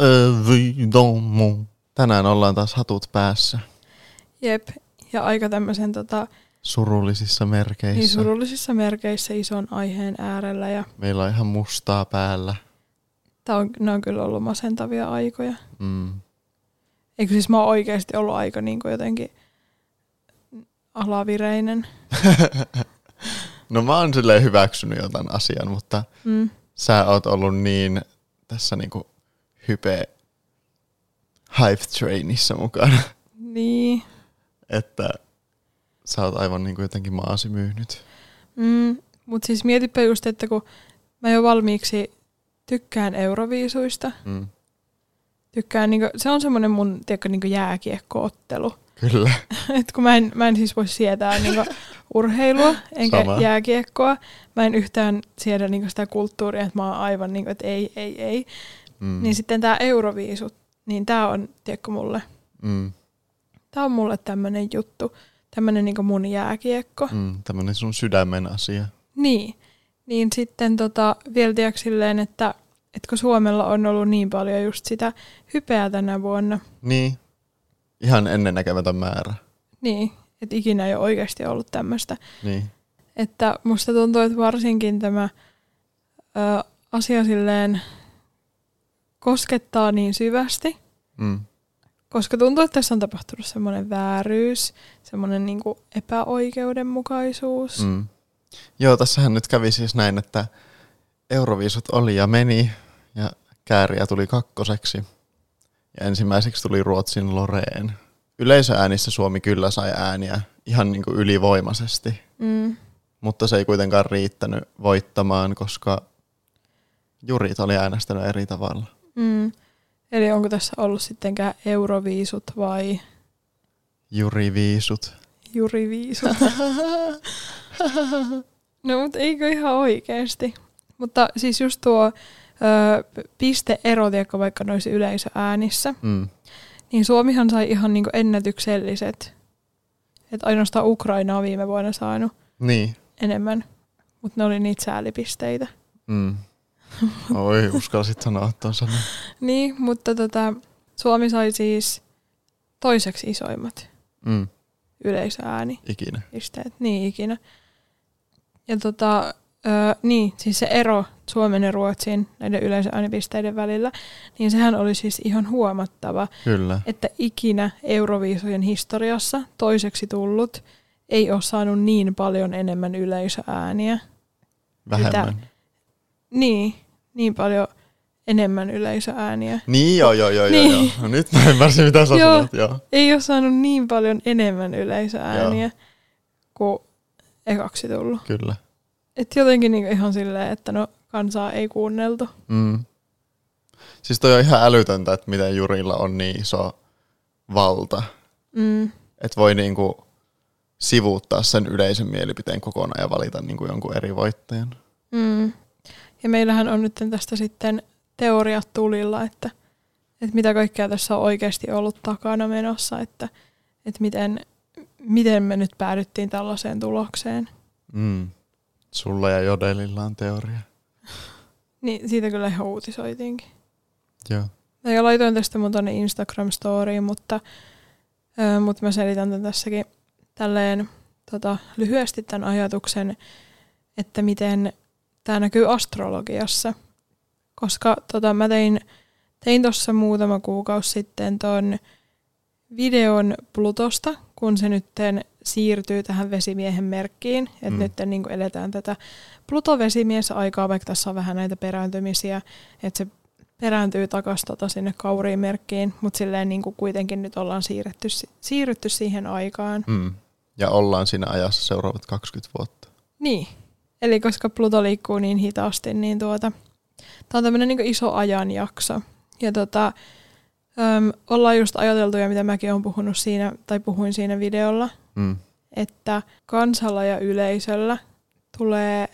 Évidemment. Tänään ollaan taas hatut päässä. Jep, ja aika tämmöisen tota, Surullisissa merkeissä. niin surullisissa merkeissä ison aiheen äärellä. Ja Meillä on ihan mustaa päällä. tää on, ne on kyllä ollut masentavia aikoja. Mm. Eikö siis mä oon oikeasti ollut aika niin kuin jotenkin alavireinen. no mä oon silleen hyväksynyt jotain asian, mutta Mm. sä oot ollut niin tässä niinku hype hype trainissa mukana, Niin. että sä oot aivan niinku jotenkin maasi myynyt. Mm. Mutta siis mietipä just, että kun mä jo valmiiksi tykkään euroviisuista, Mm. tykkään, niinku, se on semmoinen mun tiedätkö, niinku jääkiekkoottelu. Kyllä. Et kun mä en, mä en siis voi sietää niinku urheilua enkä Sama. jääkiekkoa. Mä en yhtään siedä niinku sitä kulttuuria, että mä oon aivan niinku, että ei, ei, ei. Mm. Niin sitten tää Euroviisut, niin tää on, tiedätkö mulle, Mm. tää on mulle tämmönen juttu, tämmönen niinku mun jääkiekko. Mm. Tämmönen sun sydämen asia. Niin. Niin sitten tota, vielä tiedätkö silleen, että, että kun Suomella on ollut niin paljon just sitä hypeä tänä vuonna, Niin. Ihan ennennäkemätön määrä. niin, että ikinä ei ole oikeasti ollut tämmöistä. Niin. Että musta tuntuu, että varsinkin tämä ö, asia silleen koskettaa niin syvästi, Mm. koska tuntuu, että tässä on tapahtunut semmoinen vääryys, semmoinen niinku epäoikeudenmukaisuus. Mm. Joo, tässähän nyt kävi siis näin, että Euroviisut oli ja meni ja kääriä tuli kakkoseksi. Ja ensimmäiseksi tuli Ruotsin Loreen. Yleisöäänissä Suomi kyllä sai ääniä ihan niin kuin ylivoimaisesti, Mm. mutta se ei kuitenkaan riittänyt voittamaan, koska jurit oli äänestänyt eri tavalla. Mm. Eli onko tässä ollut sittenkään euroviisut vai Juriviisut. juriviisut? no mutta eikö ihan oikeasti? Mutta siis just tuo ö, pisteero, tiedätkö, vaikka noissa yleisöäänissä, Mm. niin Suomihan sai ihan niinku ennätykselliset. Että ainoastaan Ukraina on viime vuonna saanut Niin. enemmän, mutta ne oli niitä säälipisteitä. Mm. Oi, uskalsit sanoa tuon sanan. Niin, mutta tota, Suomi sai siis toiseksi isoimmat Mm. yleisöääni. Ikinä. pisteet, niin ikinä. Ja tota, ö, niin, siis se ero Suomen ja Ruotsin näiden yleisöäänipisteiden välillä, niin sehän oli siis ihan huomattava, Kyllä. että ikinä Euroviisojen historiassa toiseksi tullut ei ole saanut niin paljon enemmän yleisöääniä. Vähemmän. Niin, niin paljon enemmän yleisöääniä. Niin joo, joo, joo, Niin. joo, joo. No nyt mä ymmärsin, mitä sä Joo. sanot, joo. Ei ole saanut niin paljon enemmän yleisöääniä kuin ekaksi tullut. Kyllä. Et jotenkin niinku ihan silleen, että no kansaa ei kuunneltu. Mm. Siis toi on ihan älytöntä, että miten Jurilla on niin iso valta, Mm. että voi niinku sivuuttaa sen yleisen mielipiteen kokonaan ja valita niinku jonkun eri voittajan. Mm. Ja meillähän on nyt tästä sitten teoriat tulilla, että, että mitä kaikkea tässä on oikeasti ollut takana menossa, että, että miten, miten me nyt päädyttiin tällaiseen tulokseen. Mm. Sulla ja Jodelilla on teoria. Niin siitä kyllä ihan uutisoitiinkin. Joo. Ja laitoin tästä mun tonne Instagram-storiin, mutta, ö, mutta mä selitän tän tässäkin tälleen tota, lyhyesti tämän ajatuksen, että miten tämä näkyy astrologiassa. Koska tota, mä tein tein tuossa muutama kuukausi sitten ton videon Plutosta, kun se nytten siirtyy tähän vesimiehen merkkiin. Että Mm. nyt niin eletään tätä Pluto-vesimies-aikaa, vaikka tässä on vähän näitä perääntymisiä, että se perääntyy takaisin tota sinne kauriin merkkiin, mutta silleen niin kuin kuitenkin nyt ollaan siirretty, si- siirrytty siihen aikaan. Mm. Ja ollaan siinä ajassa seuraavat 20 vuotta. Niin, eli koska Pluto liikkuu niin hitaasti, niin tuota, tämä on tämmöinen niin iso ajanjakso. Ja tota, äm, ollaan just ajateltu, ja mitä mäkin olen puhunut siinä, tai puhuin siinä videolla, Mm. että kansalla ja yleisöllä tulee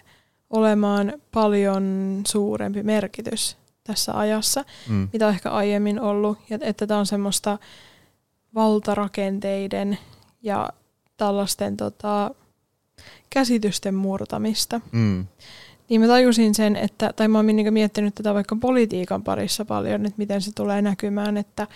olemaan paljon suurempi merkitys tässä ajassa, Mm. mitä on ehkä aiemmin ollut, ja että tämä on semmoista valtarakenteiden ja tällaisten tota, käsitysten murtamista. Mm. Niin mä tajusin sen, että, tai mä oon niin miettinyt tätä vaikka politiikan parissa paljon, että miten se tulee näkymään, että,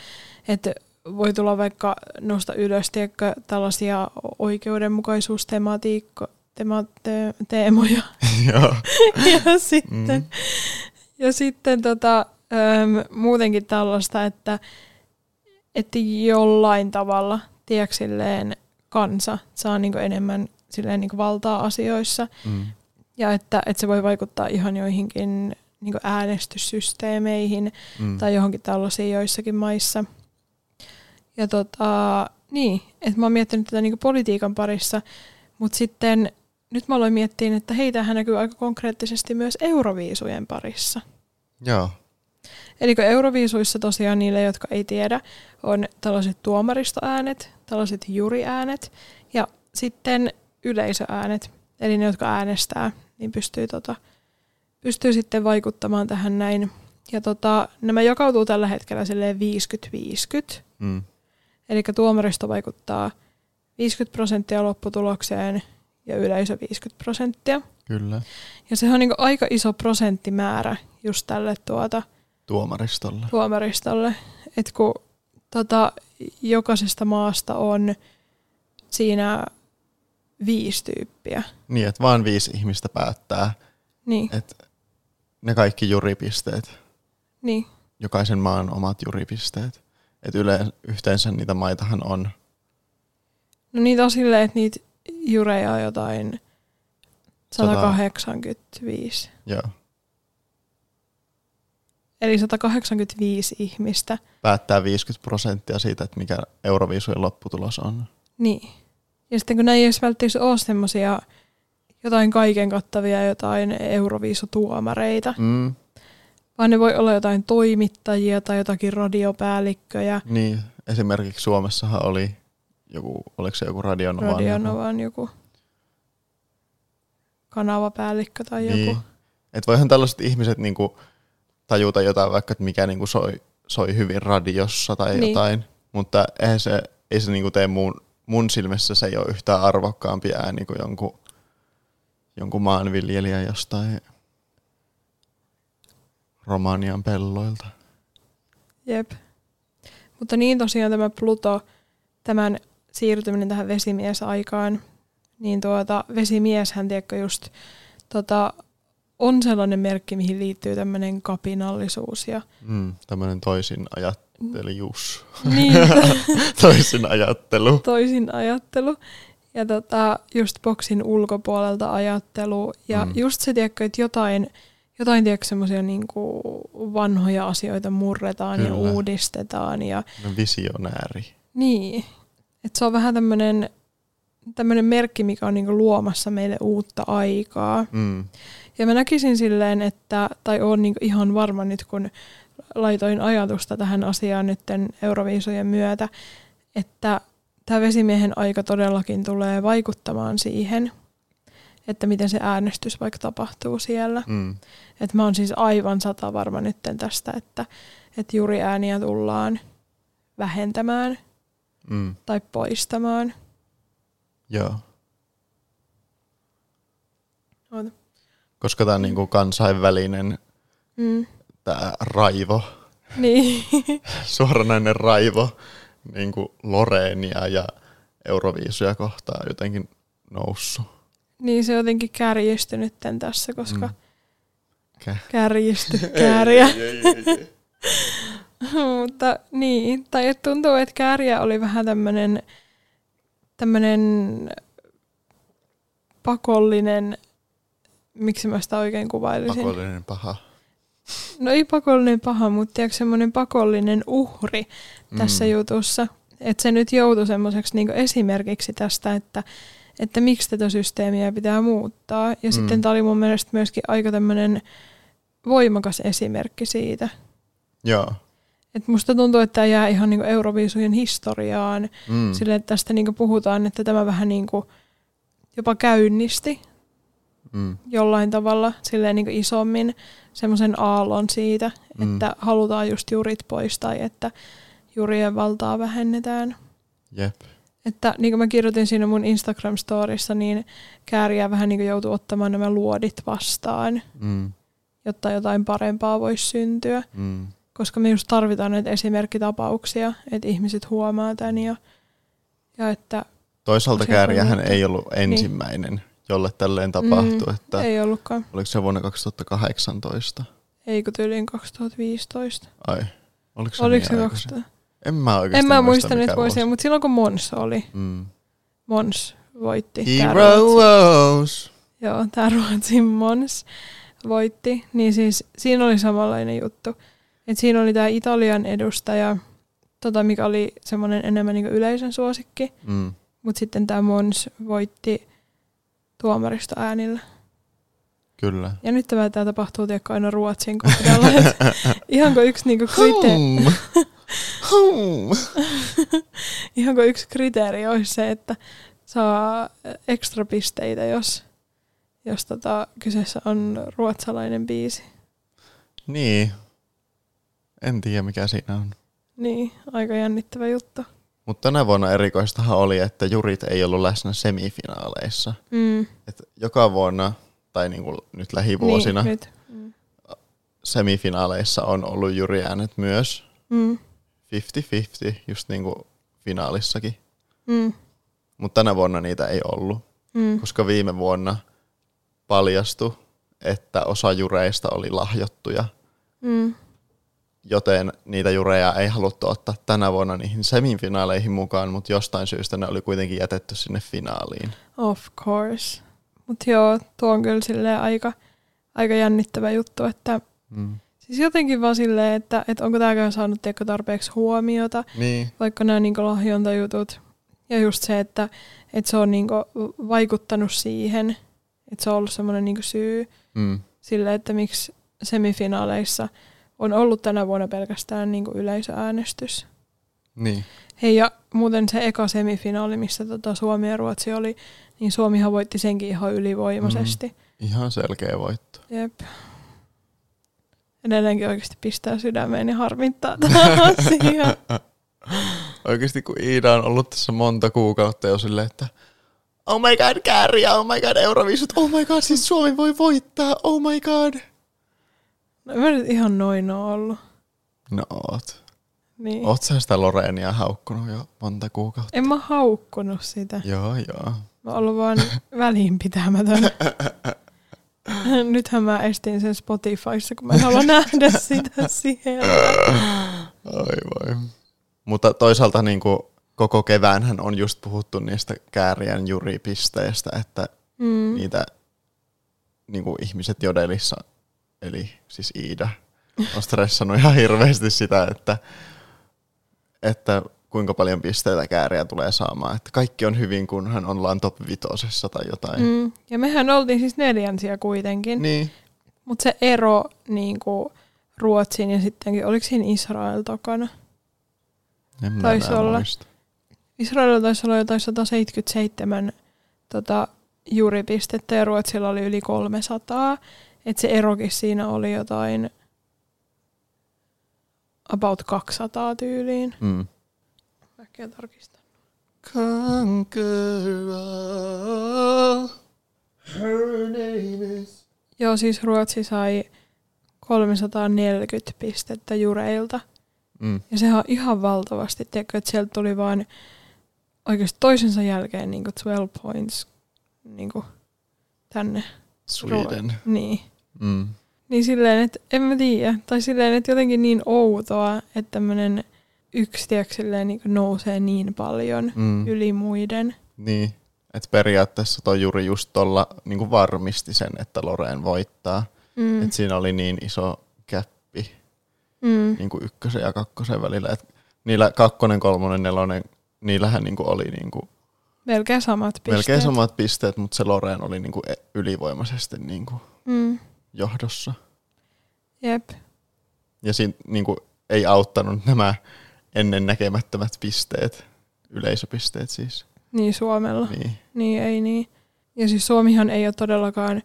että voi tulla vaikka nosta ylös tiedätkö, tällaisia oikeudenmukaisuustematiikkoja, tema, te, teemoja. ja sitten, mm. ja sitten tota, äm, muutenkin tällaista, että, että jollain tavalla, tiedätkö, silleen, kansa saa niin enemmän silleen, niin valtaa asioissa. Mm. Ja että, että se voi vaikuttaa ihan joihinkin niin äänestyssysteemeihin mm. tai johonkin tällaisiin joissakin maissa. Ja tota, niin, että mä oon miettinyt tätä niin politiikan parissa, mutta sitten nyt mä aloin miettiä, että heitähän näkyy aika konkreettisesti myös euroviisujen parissa. Joo. Eli kun euroviisuissa tosiaan niille, jotka ei tiedä, on tällaiset tuomaristoäänet, tällaiset juriäänet ja sitten yleisöäänet, eli ne, jotka äänestää, niin pystyy, tota, pystyy sitten vaikuttamaan tähän näin. Ja tota, nämä jakautuu tällä hetkellä 50-50. Mm. Eli tuomaristo vaikuttaa 50 prosenttia lopputulokseen ja yleisö 50 prosenttia. Kyllä. Ja se on niin aika iso prosenttimäärä just tälle tuota, tuomaristolle. tuomaristolle. Et kun tota, jokaisesta maasta on siinä viisi tyyppiä. Niin, että vaan viisi ihmistä päättää. Niin. Että ne kaikki juripisteet. Niin. Jokaisen maan omat juripisteet. Että yle, yhteensä niitä maitahan on. No niitä on silleen, että niitä jureja on jotain 185. Joo. Eli 185 ihmistä. Päättää 50 prosenttia siitä, että mikä Euroviisujen lopputulos on. Niin. Ja sitten kun näin ei edes välttämättä ole semmoisia jotain kaiken kattavia jotain Euroviisutuomareita, mm. vaan ne voi olla jotain toimittajia tai jotakin radiopäällikköjä. Niin, esimerkiksi Suomessahan oli joku, oliko se joku Radionovan? Radionovan joku, joku kanavapäällikkö tai niin. joku. Et voihan tällaiset ihmiset niinku tajuta jotain vaikka, että mikä niinku soi, soi hyvin radiossa tai niin. jotain, mutta eihän se, ei se niinku tee mun, mun silmissä se ei ole yhtään arvokkaampi ääni kuin jonkun, jonkun maanviljelijä jostain Romanian pelloilta. Jep. Mutta niin tosiaan tämä Pluto, tämän siirtyminen tähän vesimiesaikaan, niin tuota, vesimieshän tiedätkö just tota, on sellainen merkki, mihin liittyy tämmöinen kapinallisuus. Ja... Mm, tämmöinen toisin ajattelijuus. Niin. toisin ajattelu. Toisin ajattelu. Ja tota, just boksin ulkopuolelta ajattelu. Ja mm. just se, tiedätkö, että jotain, jotain tiedätkö, semmoisia niinku vanhoja asioita murretaan Kyllä. ja uudistetaan. Ja... No visionääri. Niin. Et se on vähän tämmöinen tämmöinen merkki, mikä on niinku luomassa meille uutta aikaa. Mm. Ja mä näkisin silleen, että, tai on niinku ihan varma nyt, kun laitoin ajatusta tähän asiaan nyt Euroviisujen myötä, että tämä vesimiehen aika todellakin tulee vaikuttamaan siihen, että miten se äänestys vaikka tapahtuu siellä. Mm. Et mä oon siis aivan sata varma nyt tästä, että, että juuri ääniä tullaan vähentämään mm. tai poistamaan. Joo. Oota. Koska tämä on niinku kansainvälinen mm. tää raivo. Niin. Suoranainen raivo niinku Loreenia ja Euroviisuja kohtaan jotenkin noussut. Niin se on jotenkin kärjistynyt tässä, koska mm. kärjisty, kääriä. ei, ei, ei, ei. Mutta niin, tai tuntuu, että kääriä oli vähän tämmöinen tämmöinen pakollinen, miksi mä sitä oikein kuvailisin? Pakollinen paha. No ei pakollinen paha, mutta tiedätkö semmoinen pakollinen uhri tässä mm. jutussa. Että se nyt joutui semmoiseksi niinku esimerkiksi tästä, että, että miksi tätä systeemiä pitää muuttaa. Ja mm. sitten tämä oli mun mielestä myöskin aika tämmöinen voimakas esimerkki siitä. Joo. Et musta tuntuu, että tämä jää ihan niinku Euroviisujen historiaan. Mm. Sille, että tästä niinku puhutaan, että tämä vähän niinku jopa käynnisti mm. jollain tavalla silleen niinku isommin semmoisen aallon siitä, mm. että halutaan just jurit pois tai että jurien valtaa vähennetään. Jep. Että niin kuin mä kirjoitin siinä mun Instagram-storissa, niin kääriä vähän niin kuin joutui ottamaan nämä luodit vastaan, Mm. jotta jotain parempaa voisi syntyä. Mm. Koska me just tarvitaan näitä esimerkkitapauksia, että ihmiset huomaa tämän ja, ja että Toisaalta kääriähän ei ollut ensimmäinen, jolle tälleen tapahtui. Mm, että ei ollutkaan. Oliko se vuonna 2018? Ei kun tyyliin 2015. Ai, oliko se Oliko niin se aikaisin? 2000? En mä oikeasti En mä muista niitä vuosia, vuosi. mutta silloin kun Mons oli, Mm. Mons voitti. Heroes! Joo, tämä Ruotsin Mons voitti. Niin siis siinä oli samanlainen juttu. Et siinä oli tämä Italian edustaja, tota, mikä oli semmoinen enemmän niinku yleisön suosikki. Mm. Mutta sitten tämä Mons voitti tuomarista äänillä. Kyllä. Ja nyt tämä, tämä tapahtuu tiedätkö, aina Ruotsin kohdalla. Et ihanko yksi niinku kriteeri. Hum. ihanko yksi kriteeri olisi se, että saa ekstra pisteitä, jos, jos tota, kyseessä on ruotsalainen biisi. Niin. En tiedä mikä siinä on. Niin, aika jännittävä juttu. Mutta tänä vuonna erikoistahan oli, että jurit ei ollut läsnä semifinaaleissa. Mm. Et joka vuonna, tai niinku nyt lähivuosina, Niin, nyt. Mm. semifinaaleissa on ollut juriäänet myös Mm. 50-50, just niinku finaalissakin. Mm. Mutta tänä vuonna niitä ei ollut, Mm. koska viime vuonna paljastui, että osa jureista oli lahjottuja, Mm. Joten niitä jureja ei haluttu ottaa tänä vuonna niihin semifinaaleihin mukaan, mutta jostain syystä ne oli kuitenkin jätetty sinne finaaliin. Of course. Mutta joo, tuo on kyllä silleen aika, aika jännittävä juttu, että Mm. siis jotenkin vaan silleen, että, että onko tämäkään saanut tiedätkö, tarpeeksi huomiota, Niin, vaikka nämä niinku lahjontajutut. Ja just se, että, että se on niinku vaikuttanut siihen, että se on ollut semmoinen niinku syy mm. sille, että miksi semifinaaleissa on ollut tänä vuonna pelkästään niinku yleisöäänestys. niin. Hei ja muuten se eka semifinaali, missä tota Suomi ja Ruotsi oli, niin Suomihan voitti senkin ihan ylivoimaisesti. Mm. Ihan selkeä voitto. Jep. Edelleenkin oikeasti pistää sydämeen ja harmittaa tämä asia. Oikeasti kun Iida on ollut tässä monta kuukautta jo silleen, että oh my god, kääriä, oh my god, Euroviisut, oh my god, siis Suomi voi voittaa, oh my god. No mä nyt ihan noin oo ollut. No oot. Niin. Oot sä sitä Loreenia haukkunut jo monta kuukautta? En mä haukkunut sitä. Joo, joo. Mä oon ollut vaan välinpitämätön. Nythän mä estin sen Spotifyssa, kun mä en halua nähdä sitä siellä. Oi voi. Mutta toisaalta niin kuin koko keväänhän on just puhuttu niistä kääriän juripisteistä, että Mm. niitä niin kuin ihmiset jodelissa, eli siis Iida, on stressannut ihan hirveästi sitä, että, että kuinka paljon pisteitä kääriä tulee saamaan. Että kaikki on hyvin, kunhan ollaan top vitosessa tai jotain. Mm. Ja mehän oltiin siis neljänsiä kuitenkin. Niin. Mutta se ero niin kuin Ruotsin ja sittenkin, oliko siinä Israel takana? En Taisi olla. muista. Israelilla taisi olla jotain 177 tota, juripistettä ja Ruotsilla oli yli 300. Että se erokin siinä oli jotain about 200 tyyliin. Mm. Äkkiä tarkistan. Conquer all, her name is... Joo, siis Ruotsi sai 340 pistettä jureilta. Mm. Ja sehän on ihan valtavasti, tiedätkö, että sieltä tuli vaan oikeasti toisensa jälkeen niin 12 points niin tänne. Sweden. Niin. Mm. Niin silleen, että en mä tiedä. Tai silleen, että jotenkin niin outoa, että tämmönen yksi tiedätkö, silleen, niin nousee niin paljon Mm. yli muiden. Niin, että periaatteessa toi juuri just tuolla niin varmisti sen, että Loreen voittaa. Mm. Että siinä oli niin iso käppi Mm. niin kuin ykkösen ja kakkosen välillä. Et niillä kakkonen, kolmonen, nelonen, niillähän niin kuin oli niin kuin Melkein samat pisteet. melkein samat pisteet, mutta se Loreen oli niin kuin ylivoimaisesti niin kuin Mm. Johdossa. Jep. Ja siinä niin kuin ei auttanut nämä ennen näkemättömät pisteet, yleisöpisteet siis. Niin Suomella. Niin. Niin. ei niin. Ja siis Suomihan ei ole todellakaan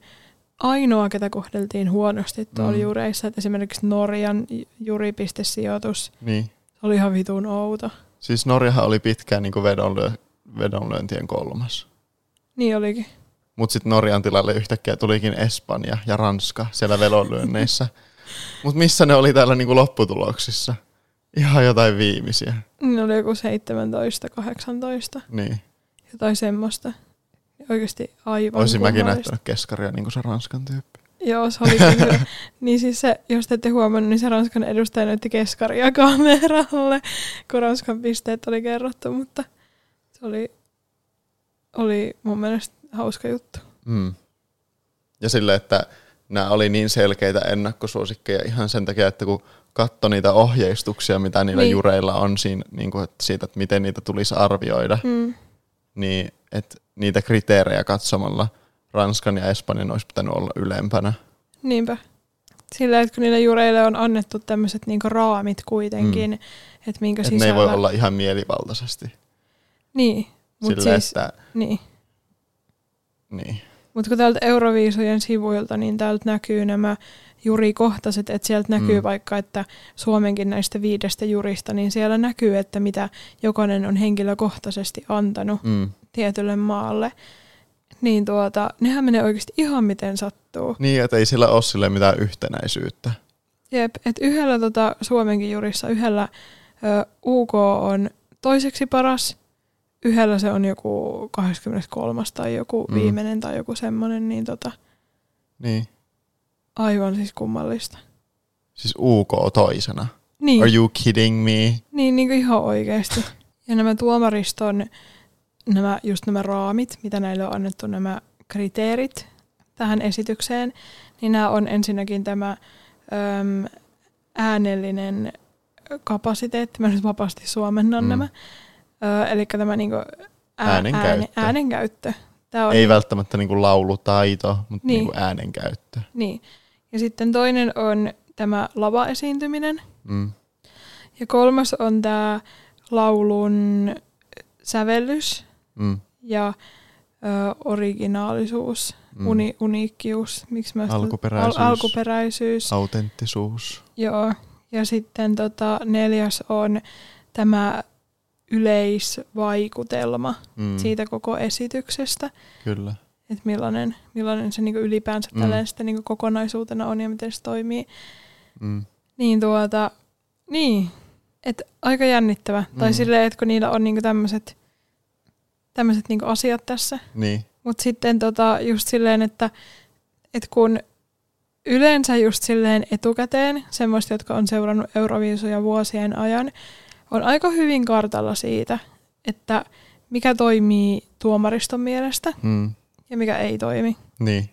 ainoa, ketä kohdeltiin huonosti tuolla Mm. mm. jureissa. Et esimerkiksi Norjan juripistesijoitus niin. se oli ihan vitun outo. Siis Norjahan oli pitkään niin kuin vedonlyö, vedonlyöntien kolmas. Niin olikin. Mutta sitten Norjan tilalle yhtäkkiä tulikin Espanja ja Ranska siellä vedonlyönneissä. Mutta missä ne oli täällä niinku lopputuloksissa? Ihan jotain viimeisiä. Ne oli joku 17, 18, Niin. jotain semmoista. Oikeasti aivan Olisin mäkin näyttänyt keskaria niin kuin se Ranskan tyyppi. Joo, se oli kyllä. niin siis se, jos te ette huomannut, niin se Ranskan edustaja näytti keskaria kameralle, kun Ranskan pisteet oli kerrottu, mutta se oli, oli mun mielestä hauska juttu. Mm. Ja sille, että nämä oli niin selkeitä ennakkosuosikkeja ihan sen takia, että kun katso niitä ohjeistuksia, mitä niillä Niin. jureilla on siinä, niin kuin, että siitä, että miten niitä tulisi arvioida, Mm. niin että niitä kriteerejä katsomalla Ranskan ja Espanjan olisi pitänyt olla ylempänä. Niinpä. Sillä, että kun niille jureille on annettu tämmöiset niinku raamit kuitenkin, mm. että minkä ne sisällä... ei voi olla ihan mielivaltaisesti. Niin, mutta Sille, siis, että, niin. Niin. Mut kun täältä Euroviisujen sivuilta, niin täältä näkyy nämä jurikohtaiset, että sieltä näkyy Mm. vaikka, että Suomenkin näistä viidestä jurista, niin siellä näkyy, että mitä jokainen on henkilökohtaisesti antanut Mm. tietylle maalle. Niin tuota, nehän menee oikeasti ihan miten sattuu. Niin, että ei sillä ole sille mitään yhtenäisyyttä. Jep, että yhdellä tota, Suomenkin jurissa, yhdellä ö, UK on toiseksi paras, yhdellä se on joku 23. tai joku Mm. viimeinen tai joku semmoinen, niin tota, Niin. aivan siis kummallista. Siis UK toisena. Niin, Are you kidding me? niin, niin kuin ihan oikeasti. Ja nämä tuomariston, nämä, just nämä raamit, mitä näille on annettu, nämä kriteerit tähän esitykseen, niin nämä on ensinnäkin tämä äm, äänellinen kapasiteetti, mä nyt vapaasti suomennan Mm. nämä, Eli tämä niinku ää, Äänenkäyttö. Ääne, äänenkäyttö. Tämä on Ei välttämättä niinku laulutaito, mutta Niin. niinku äänenkäyttö. Niin. Ja sitten toinen on tämä lavaesiintyminen. Mm. Ja kolmas on tämä laulun sävellys Mm. ja ö, originaalisuus, Mm. uni, uniikkius, miksi mä Alkuperäisyys. Al, alkuperäisyys. Autenttisuus. Joo. Ja sitten tota, neljäs on tämä yleisvaikutelma Mm. siitä koko esityksestä, Kyllä. että millainen, millainen se niinku ylipäänsä Mm. mm. sitten niinku kokonaisuutena on ja miten se toimii. Mm. Niin tuota, niin, että aika jännittävä. Mm. Tai silleen, että kun niillä on niinku tämmöiset tämmöiset niinku asiat tässä. Niin. Mutta sitten tota, just silleen, että, että kun yleensä just silleen etukäteen, semmoista, jotka on seurannut Euroviisuja vuosien ajan, on aika hyvin kartalla siitä, että mikä toimii tuomariston mielestä Mm. ja mikä ei toimi. Niin.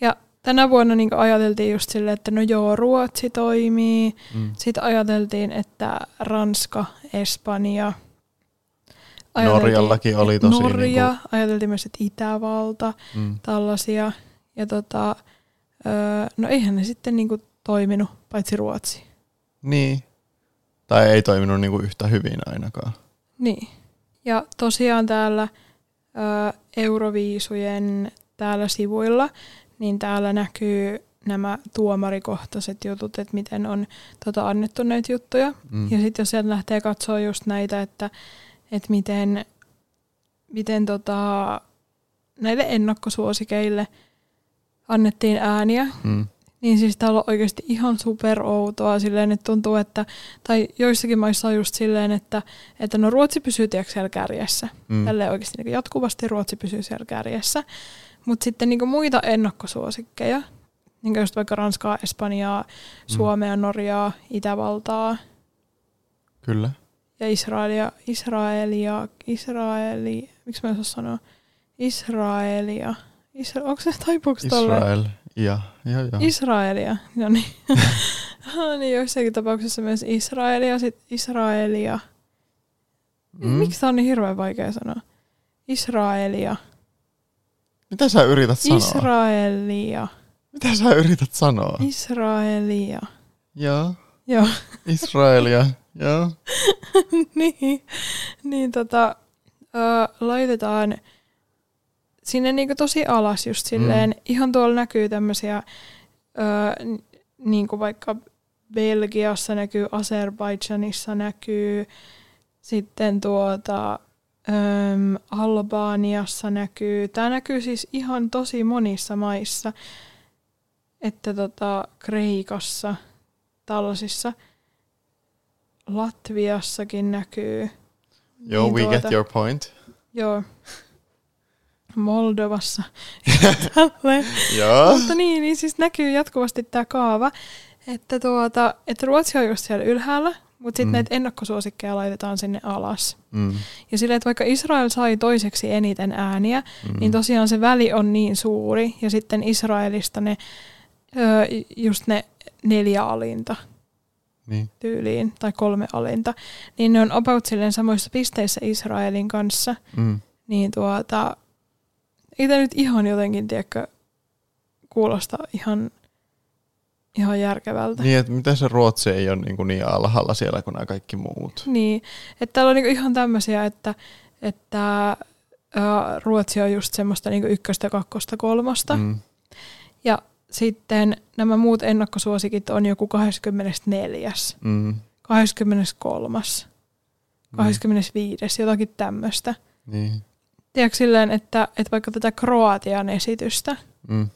Ja tänä vuonna niin ajateltiin just silleen, että no joo, Ruotsi toimii. Mm. Sitten ajateltiin, että Ranska, Espanja. Norjallakin oli tosi Norja, niinku- ajateltiin myös, että Itävalta, Mm. tällaisia. Ja tota, öö, no eihän ne sitten niinku toiminut, paitsi Ruotsi. Niin. Tai ei toiminut niinku yhtä hyvin ainakaan. Niin. Ja tosiaan täällä ö, Euroviisujen täällä sivuilla, niin täällä näkyy nämä tuomarikohtaiset jutut, että miten on tota, annettu näitä juttuja. Mm. Ja sitten jos sieltä lähtee katsoa just näitä, että, että miten, miten tota, näille ennakkosuosikeille annettiin ääniä, Mm. Niin siis täällä on oikeasti ihan super outoa silleen, että tuntuu, että, tai joissakin maissa on just silleen, että, että no Ruotsi pysyy tiedätkö, siellä kärjessä. Mm. Mm. Tälleen oikeasti niin jatkuvasti Ruotsi pysyy siellä kärjessä. Mutta sitten niin muita ennakkosuosikkeja, niin just vaikka Ranskaa, Espanjaa, Suomea, Norjaa, Itävaltaa Kyllä. ja Israelia, Israelia, Israeli, miksi mä en osaa sanoa, Israelia, Isra, onko se taipuuko tolle? Ja, ja, ja. Israelia, no niin. Niin joissakin tapauksessa myös Israelia, sit Israelia. Mm. Miksi tää on niin hirveän vaikea sanoa? Israelia. Mitä sä yrität sanoa? Israelia. Mitä sä yrität sanoa? Israelia. Joo. Joo, Israelia. Joo. niin, niin tota, ö, laitetaan sinne niinku tosi alas just silleen. Mm. Ihan tuolla näkyy tämmöisiä, ö, n- niinku vaikka Belgiassa näkyy, Azerbaidžanissa näkyy, sitten tuota, Öm, Albaniassa näkyy. Tämä näkyy siis ihan tosi monissa maissa. Että tota, Kreikassa, tällaisissa. Latviassakin näkyy. Joo, Niin we tuota- get your point. Joo. Moldovassa. Joo. Mutta niin, niin siis näkyy jatkuvasti tämä kaava, että, tuota, että Ruotsi on just siellä ylhäällä, mutta sitten Mm. näitä ennakkosuosikkeja laitetaan sinne alas. Mm. Ja silleen, että vaikka Israel sai toiseksi eniten ääniä, mm. niin tosiaan se väli on niin suuri, ja sitten Israelista ne, öö, just ne neljä alinta Niin. tyyliin, tai kolme alinta, niin ne on about silleen samoissa pisteissä Israelin kanssa, Mm. niin tuota, ei tämä nyt ihan jotenkin, tiedätkö, kuulosta ihan, ihan järkevältä. Niin, että miten se Ruotsi ei ole niin, kuin niin alhaalla siellä kuin nämä kaikki muut. Niin, että täällä on niinku ihan tämmöisiä, että, että ää, Ruotsi on just semmoista niinku ykköstä, kakkosta, kolmosta. Mm. Mm. Ja sitten nämä muut ennakkosuosikit on joku 24. Mm. 23. 25. jotakin tämmöistä. Niin. Tiedätkö silleen, että, että vaikka tätä Kroatian esitystä, Mm.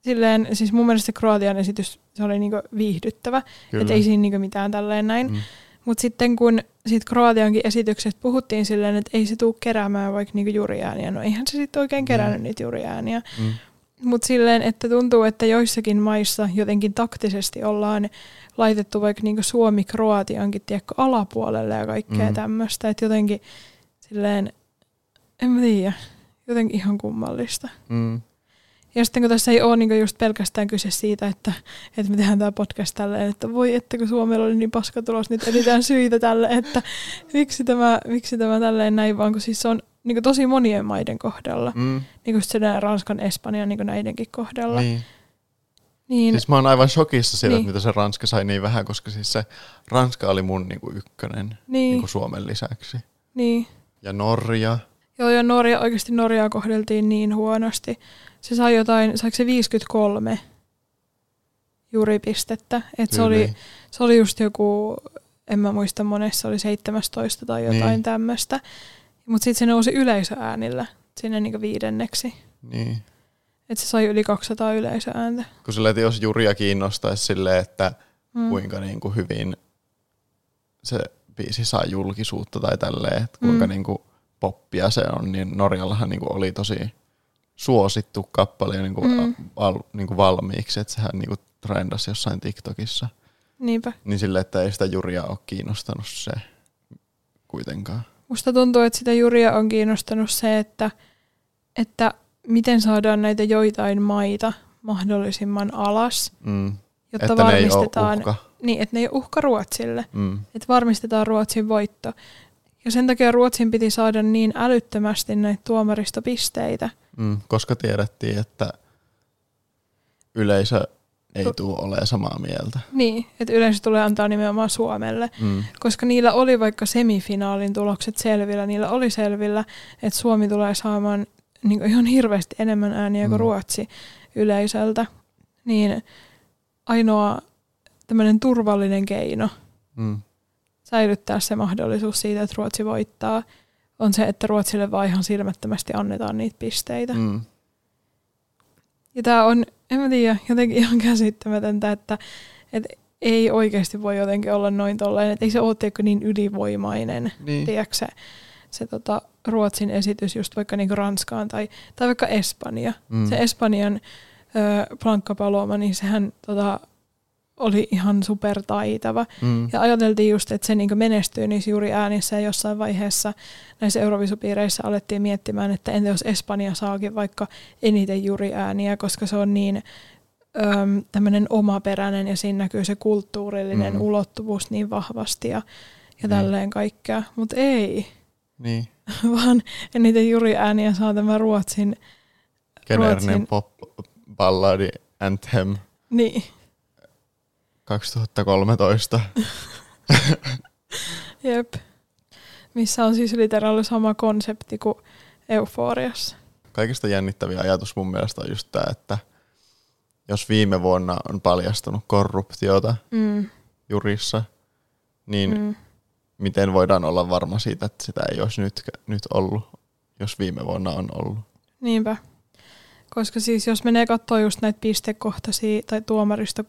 silleen, siis mun mielestä se Kroatian esitys, se oli niinku viihdyttävä, että ei siinä niinku mitään tälleen näin. Mm. Mutta sitten kun siitä Kroatiankin esityksestä puhuttiin silleen, että ei se tule keräämään vaikka niinku juriääniä, no eihän se sitten oikein kerännyt Mm. niitä juriääniä. Mm. Mutta silleen, että tuntuu, että joissakin maissa jotenkin taktisesti ollaan laitettu vaikka niinku Suomi Kroatiankin tiedätkö, alapuolelle ja kaikkea mm. tämmöistä. Että jotenkin silleen, en mä tiedä, jotenkin ihan kummallista. Mm. Ja sitten kun tässä ei ole niin just pelkästään kyse siitä, että, että me tehdään tämä podcast tälleen, että voi että kun Suomella oli niin paska tulos, nyt etsitään syitä tälle, että miksi tämä, miksi tämä tälleen näin, vaan kun siis se on niin tosi monien maiden kohdalla. Mm. Niin kuin sitten Ranskan, Espanjan niin näidenkin kohdalla. Niin. Niin. niin Siis mä oon aivan shokissa siitä, Niin. että mitä se Ranska sai niin vähän, koska siis se Ranska oli mun niinku ykkönen niin, niin, Suomen lisäksi. niin. Ja Norja. Joo, ja Norja, oikeasti Norjaa kohdeltiin niin huonosti. Se sai jotain, saiko se 53 juripistettä. Että se oli, se oli just joku, en mä muista monessa, oli 17 tai jotain Niin. niin. tämmöistä. Mutta sitten se nousi yleisöäänillä sinne niinku viidenneksi. Niin. Että se sai yli 200 yleisöääntä. Kun sillä, että jos Juria kiinnostaisi silleen, että Mm. kuinka niinku hyvin se biisi saa julkisuutta tai tälleen, että kuinka Mm. niinku poppia se on, niin Norjallahan niinku oli tosi suosittu kappale jo niinku Mm. val, niinku valmiiksi, että sehän niinku trendasi jossain TikTokissa. Niinpä. Niin sille, että ei sitä Juria ole kiinnostanut se kuitenkaan. Musta tuntuu, että sitä juria on kiinnostanut se, että, että miten saadaan näitä joitain maita mahdollisimman alas, Mm. jotta Että ne ei ole varmistetaan, uhka. niin, että ne ei ole uhka Ruotsille. Mm. että varmistetaan Ruotsin voitto. Ja sen takia Ruotsin piti saada niin älyttömästi näitä tuomaristopisteitä. Mm. Koska tiedettiin, että yleisö ei Tu- tule olemaan samaa mieltä. Niin, että yleensä tulee antaa nimenomaan Suomelle. Mm. Koska niillä oli vaikka semifinaalin tulokset selvillä, niillä oli selvillä, että Suomi tulee saamaan niin ihan hirveästi enemmän ääniä kuin Mm. Ruotsi yleisöltä. Niin ainoa tämmöinen turvallinen keino Mm. Säilyttää se mahdollisuus siitä, että Ruotsi voittaa, on se, että Ruotsille vaan ihan silmättömästi annetaan niitä pisteitä. Mm. Ja tämä on, en mä tiedä, jotenkin ihan käsittämätöntä, että, että ei oikeasti voi jotenkin olla noin tolleen, että ei se ole niin ylivoimainen, Niin. tiedätkö se, se tota, Ruotsin esitys just vaikka niinku Ranskaan tai, tai vaikka Espanja. Mm. Se Espanjan ö, Blanca Paloma, niin sehän tota, oli ihan supertaitava. Mm. Ja ajateltiin just, että se niin menestyy niissä juuri äänissä ja jossain vaiheessa näissä Eurovisupiireissä alettiin miettimään, että entä jos Espanja saakin vaikka eniten juuri ääniä, koska se on niin öm, tämmöinen omaperäinen ja siinä näkyy se kulttuurillinen Mm. mm. ulottuvuus niin vahvasti ja, ja Niin. tälleen kaikkea. Mutta ei, Niin. vaan eniten juuri ääniä saa tämä Ruotsin, Ruotsin- pop-balladi Anthem niin, 2013. jep, missä on siis literaali sama konsepti kuin Euforiassa. Kaikista jännittävin ajatus mun mielestä on just tämä, että jos viime vuonna on paljastunut korruptiota Mm, jurissa, niin mm. miten voidaan olla varma siitä, että sitä ei olisi nyt, nyt ollut, jos viime vuonna on ollut. Niinpä. Koska siis jos menee katsoa just näitä pistekohtaisia tai tuomaristo,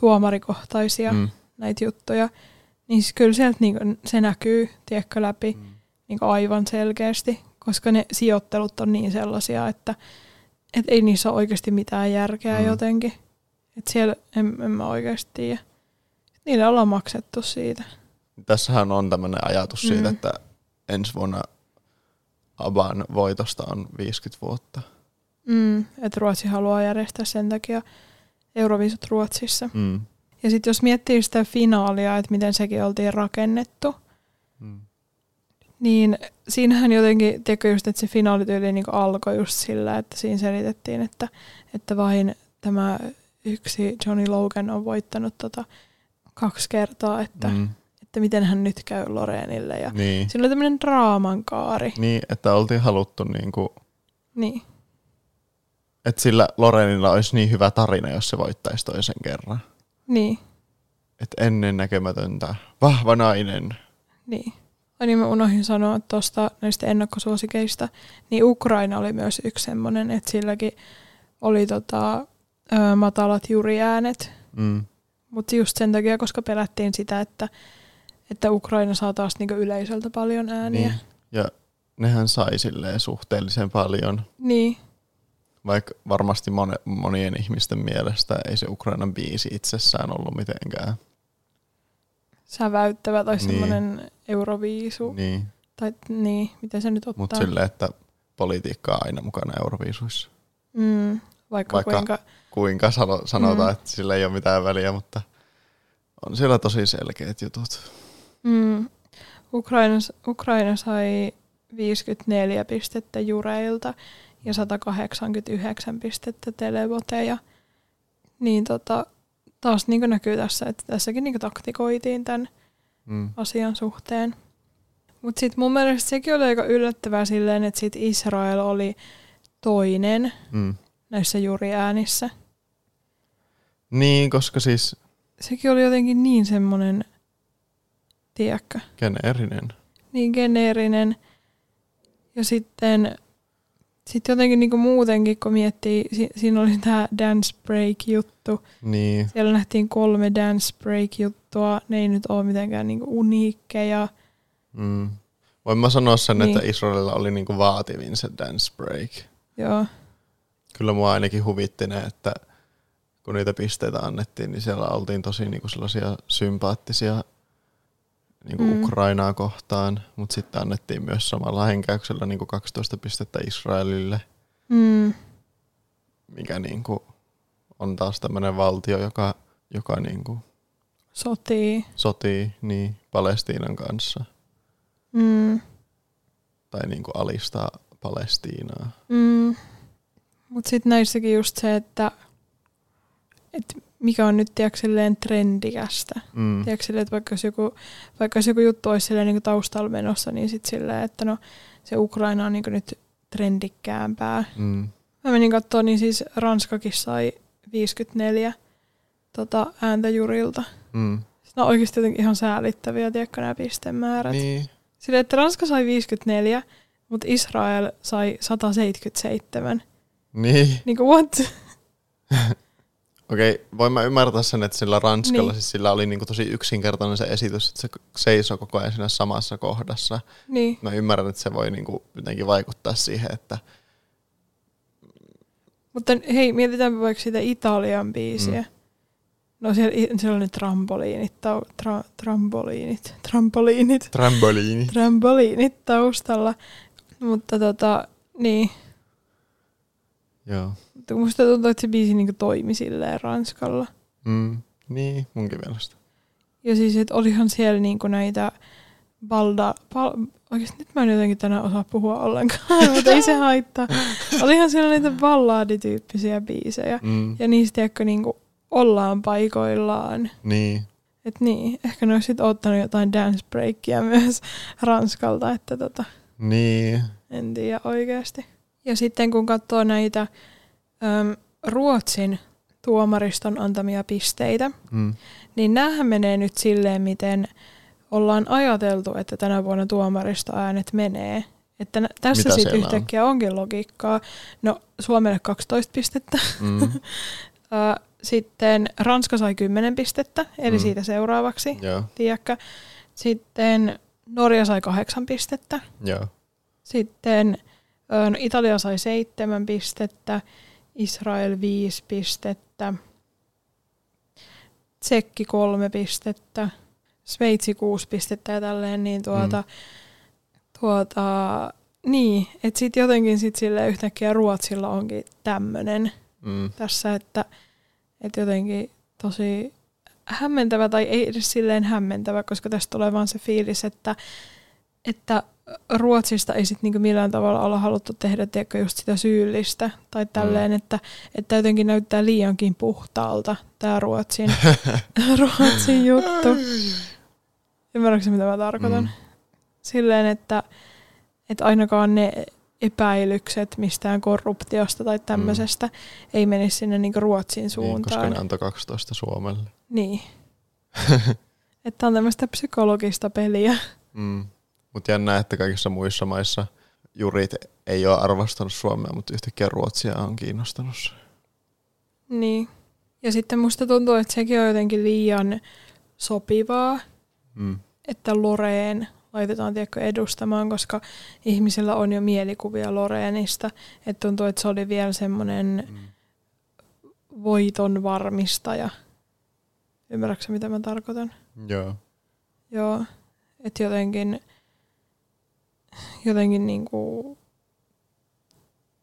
tuomarikohtaisia mm. näitä juttuja, niin siis kyllä sieltä niinku se näkyy, tiedätkö, läpi mm. niinku aivan selkeästi, koska ne sijoittelut on niin sellaisia, että et ei niissä ole oikeasti mitään järkeä mm. jotenkin. Että siellä en, en mä oikeasti tiedä. Niille ollaan maksettu siitä. Tässähän on tämmöinen ajatus mm. siitä, että ensi vuonna Aban voitosta on 50 vuotta. Mm, että Ruotsi haluaa järjestää sen takia Euroviisut Ruotsissa. Mm. Ja sitten jos miettii sitä finaalia, että miten sekin oltiin rakennettu, mm. niin siinähän jotenkin, tiedätkö just, että se finaalityyli niin alkoi just sillä, että siinä selitettiin, että, että vain tämä yksi Johnny Logan on voittanut tota kaksi kertaa, että, mm. että miten hän nyt käy Loreenille. Ja niin. Siinä oli tämmöinen draaman kaari. Niin, että oltiin haluttu niinku... Niin. Että sillä Lorenilla olisi niin hyvä tarina, jos se voittaisi toisen kerran. Niin. Että ennen näkemätöntä, vahva nainen. Niin. Ai niin mä unohdin sanoa tuosta näistä ennakkosuosikeista, niin Ukraina oli myös yksi semmoinen, että silläkin oli tota, ö, matalat juriäänet. Mm. Mutta just sen takia, koska pelättiin sitä, että, että Ukraina saa taas niinku yleisöltä paljon ääniä. Niin. Ja nehän sai silleen suhteellisen paljon. Niin. Vaikka varmasti moni, monien ihmisten mielestä ei se Ukrainan biisi itsessään ollut mitenkään. Säväyttävä tai niin. semmoinen euroviisu. Niin. Tai niin, miten se nyt ottaa. Mutta silleen, että politiikka on aina mukana euroviisuissa. Mm, vaikka, vaikka kuinka... kuinka sano, sanotaan, mm. että sillä ei ole mitään väliä, mutta on siellä tosi selkeät jutut. Mm. Ukraina, Ukraina sai 54 pistettä jureilta ja 189 pistettä televoteja. Niin tota, taas niin näkyy tässä, että tässäkin niin taktikoitiin tämän mm. asian suhteen. Mutta sitten mun mielestä sekin oli aika yllättävää silleen, että sit Israel oli toinen mm. näissä äänissä. Niin, koska siis... Sekin oli jotenkin niin semmoinen, tiedätkö? Geneerinen. Niin geneerinen. Ja sitten sitten jotenkin niinku muutenkin, kun miettii, si- siinä oli tämä dance break-juttu. Niin. Siellä nähtiin kolme dance break-juttua. Ne ei nyt ole mitenkään niinku uniikkeja. Mm. Voin mä sanoa sen, niin. että Israelilla oli niinku vaativin se dance break. Joo. Kyllä mua ainakin huvitti ne, että kun niitä pisteitä annettiin, niin siellä oltiin tosi niinku sellaisia sympaattisia niin kuin mm. Ukrainaa kohtaan, mutta sitten annettiin myös samalla henkäyksellä niin kuin 12 pistettä Israelille, mm. mikä niin kuin on taas tämmöinen valtio, joka, joka niin kuin sotii. sotii niin, Palestiinan kanssa. Mm. Tai niin kuin alistaa Palestiinaa. Mm. Mutta sitten näissäkin just se, että, että mikä on nyt tiedätkö, trendikästä. Mm. Tiedätkö, että vaikka jos joku, vaikka jos joku juttu olisi silleen, niin taustalla menossa, niin sitten silleen, että no, se Ukraina on niin nyt trendikkäämpää. Mm. Mä menin katsoa, niin siis Ranskakin sai 54 tota, ääntä jurilta. Mm. Ne on oikeasti jotenkin ihan säälittäviä, tiedätkö, nämä pistemäärät. Niin. Silleen, että Ranska sai 54, mutta Israel sai 177. Niin. Niin kuin what? Okei, voin mä ymmärtää sen, että sillä Ranskalla niin. siis sillä oli niinku tosi yksinkertainen se esitys, että se seisoo koko ajan siinä samassa kohdassa. Niin. Mä ymmärrän, että se voi niinku jotenkin vaikuttaa siihen, että... Mutta hei, mietitäänpä vaikka sitä Italian biisiä. Mm. No siellä, siellä on ne trampoliinit, tau, tra, trampoliinit, trampoliinit. Trampoliinit. Trampoliinit taustalla. Mutta tota, niin, Joo. Musta tuntuu, että se biisi niinku toimi silleen Ranskalla. Mm, niin, munkin mielestä. Ja siis, että olihan siellä niinku näitä balda... Bal, oikeasti nyt mä en jotenkin tänään osaa puhua ollenkaan, mutta ei se haittaa. Olihan siellä näitä ballaadityyppisiä biisejä. Mm. Ja niistä ehkä niinku ollaan paikoillaan. Niin. Et niin, ehkä ne olisi ottanut jotain dance breakia myös Ranskalta, että tota... Niin. En tiedä oikeasti. Ja sitten kun katsoo näitä äm, Ruotsin tuomariston antamia pisteitä, mm. niin näähän menee nyt silleen, miten ollaan ajateltu, että tänä vuonna tuomarista äänet menee. Että nä- tässä sitten siellä on? yhtäkkiä onkin logiikkaa. No Suomelle 12 pistettä. Mm. Sitten Ranska sai 10 pistettä, eli Mm. siitä seuraavaksi, tiedätkö. Sitten Norja sai 8 pistettä. joo. Sitten no Italia sai 7 pistettä, Israel 5 pistettä, Tsekki 3 pistettä, Sveitsi 6 pistettä ja tälleen, niin tuota, mm. tuota niin, että sitten jotenkin sit sille yhtäkkiä Ruotsilla onkin tämmöinen Mm. tässä, että, että jotenkin tosi hämmentävä, tai ei edes silleen hämmentävä, koska tästä tulee vaan se fiilis, että, että Ruotsista ei sitten niinku millään tavalla olla haluttu tehdä tiedätkö, just sitä syyllistä, tai tälleen, mm. että, että jotenkin näyttää liiankin puhtaalta tämä Ruotsin, Ruotsin juttu. Ymmärrätkö mitä mä tarkoitan? Mm. Silleen, että, että ainakaan ne epäilykset mistään korruptiosta tai tämmöisestä mm. ei menisi sinne niinku Ruotsin Niin, koska suuntaan. ne antoi 12 Suomelle. Niin. että on tämmöistä psykologista peliä. Mm. Mutta jännä, että kaikissa muissa maissa jurit ei ole arvostanut Suomea, mutta yhtäkkiä Ruotsia on kiinnostanut se. Niin. Ja sitten musta tuntuu, että sekin on jotenkin liian sopivaa, Mm. että Loreen laitetaan tiedätkö, edustamaan, koska ihmisillä on jo mielikuvia Loreenista. Että tuntuu, että se oli vielä semmoinen Mm. voiton varmistaja. Ymmärrätkö mitä mä tarkoitan? Joo. Joo. Että jotenkin, jotenkin niinku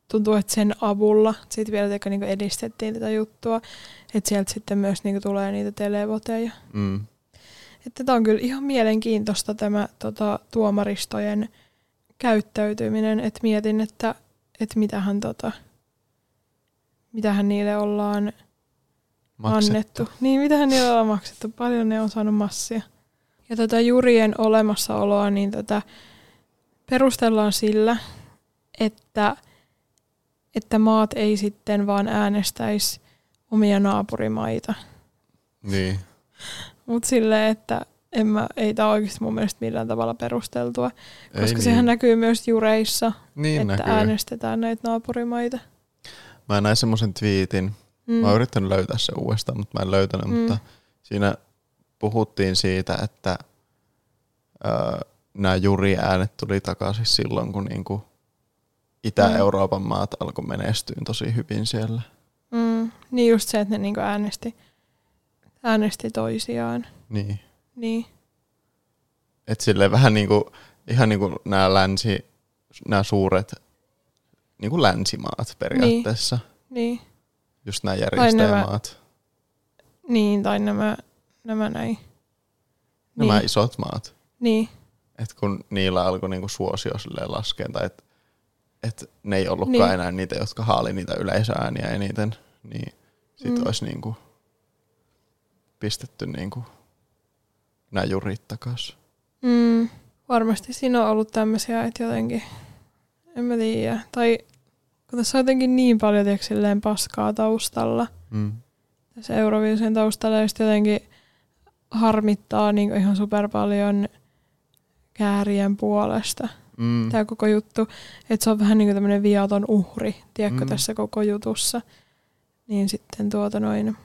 tuntuu, että sen avulla sitten vielä teko niinku edistettiin tätä juttua, että sieltä sitten myös niinku tulee niitä televoteja. Mm. Että tämä on kyllä ihan mielenkiintoista tämä tota, tuomaristojen käyttäytyminen, että mietin, että, että mitähän, tota, mitähän niille ollaan Maksettu. annettu. Niin, mitähän niille ollaan maksettu. Paljon ne on saanut massia. Ja tätä jurien olemassaoloa, niin tätä perustellaan sillä, että, että maat ei sitten vaan äänestäisi omia naapurimaita. Niin. Mutta silleen, että en mä, ei tämä oikeasti mun mielestä millään tavalla perusteltua, Ei koska niin. sehän näkyy myös jureissa, niin että näkyy. äänestetään näitä naapurimaita. Mä näin semmoisen twiitin. Mm. Mä oon yrittänyt löytää se uudestaan, mutta mä en löytänyt. Mm. Mutta siinä puhuttiin siitä, että öö, nämä juriäänet tuli takaisin silloin, kun niinku Itä-Euroopan maat alkoi menestyä tosi hyvin siellä. Mm. Niin just se, että ne niinku äänesti, äänesti toisiaan. Niin. Niin. Et silleen vähän niinku, ihan niinku nämä länsi, nämä suuret niinku länsimaat periaatteessa. Niin. Just nämä nämä- järjestäjämaat. Niin, tai nämä, nämä näin. Nämä niin. isot maat. Niin. Et kun niillä alkoi niinku suosio laskea, tai että et ne ei ollutkaan Niin. enää niitä, jotka haali niitä yleisöääniä eniten, niin sit Mm. olisi niinku pistetty niinku nämä jurit takas. Mm. Varmasti siinä on ollut tämmöisiä, että jotenkin, en mä tiedä. Tai kun tässä on jotenkin niin paljon silleen paskaa taustalla, Mm. tässä Euroviisun taustalla, ja jotenkin harmittaa niin ihan super paljon käärien puolesta Mm. tämä koko juttu. Että se on vähän niin kuin tämmöinen viaton uhri, tiedätkö, Mm. tässä koko jutussa. Niin sitten tuota noin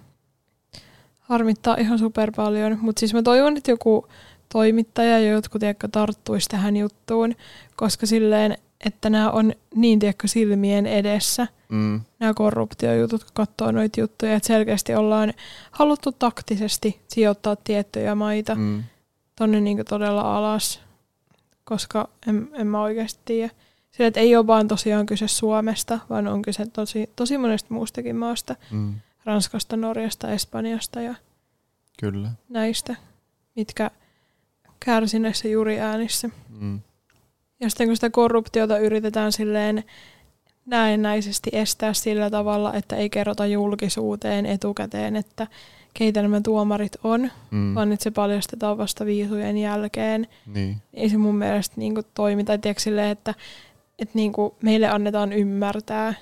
harmittaa ihan super paljon. Mutta siis mä toivon, että joku toimittaja ja jotkut tiedätkö, tarttuisi tähän juttuun, koska silleen, että nämä on niin tiedätkö, silmien edessä, Mm. nämä korruptiojutut, kun katsoo noita juttuja, että selkeästi ollaan haluttu taktisesti sijoittaa tiettyjä maita Mm. tonne niin todella alas, koska en, en mä oikeasti tiedä. Sillä, että ei ole vaan tosiaan kyse Suomesta, vaan on kyse tosi, tosi monesta muustakin maasta. Mm. Ranskasta, Norjasta, Espanjasta ja Kyllä. näistä, mitkä kärsi näissä juriäänissä. Mm. Ja sitten kun sitä korruptiota yritetään silleen näennäisesti estää sillä tavalla, että ei kerrota julkisuuteen etukäteen, että keitä nämä tuomarit on, Mm. vaan että se paljastetaan vasta viisujen jälkeen. Niin. Ei se mun mielestä niinku toimi. Tai tiedätkö silleen, että, että niinku meille annetaan ymmärtää,